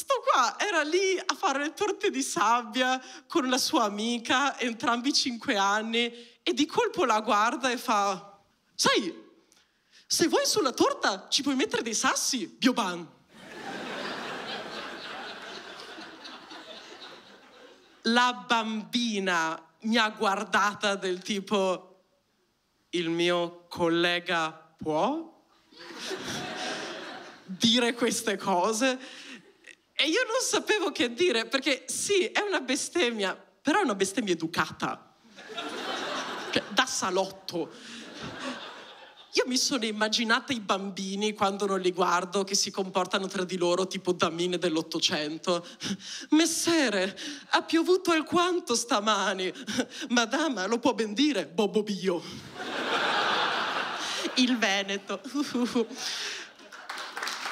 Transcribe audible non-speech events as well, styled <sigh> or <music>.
sto qua era lì a fare le torte di sabbia con la sua amica, entrambi cinque anni, e di colpo la guarda e fa, sai, se vuoi sulla torta ci puoi mettere dei sassi, Bioban. La bambina mi ha guardata del tipo, il mio collega può <laughs> dire queste cose? E io non sapevo che dire, perché sì, è una bestemmia, però è una bestemmia educata, cioè, da salotto. Io mi sono immaginata i bambini quando non li guardo che si comportano tra di loro tipo damine dell'Ottocento. Messere, ha piovuto alquanto stamani. Madama, lo può ben dire, Bobo Bio. Il Veneto.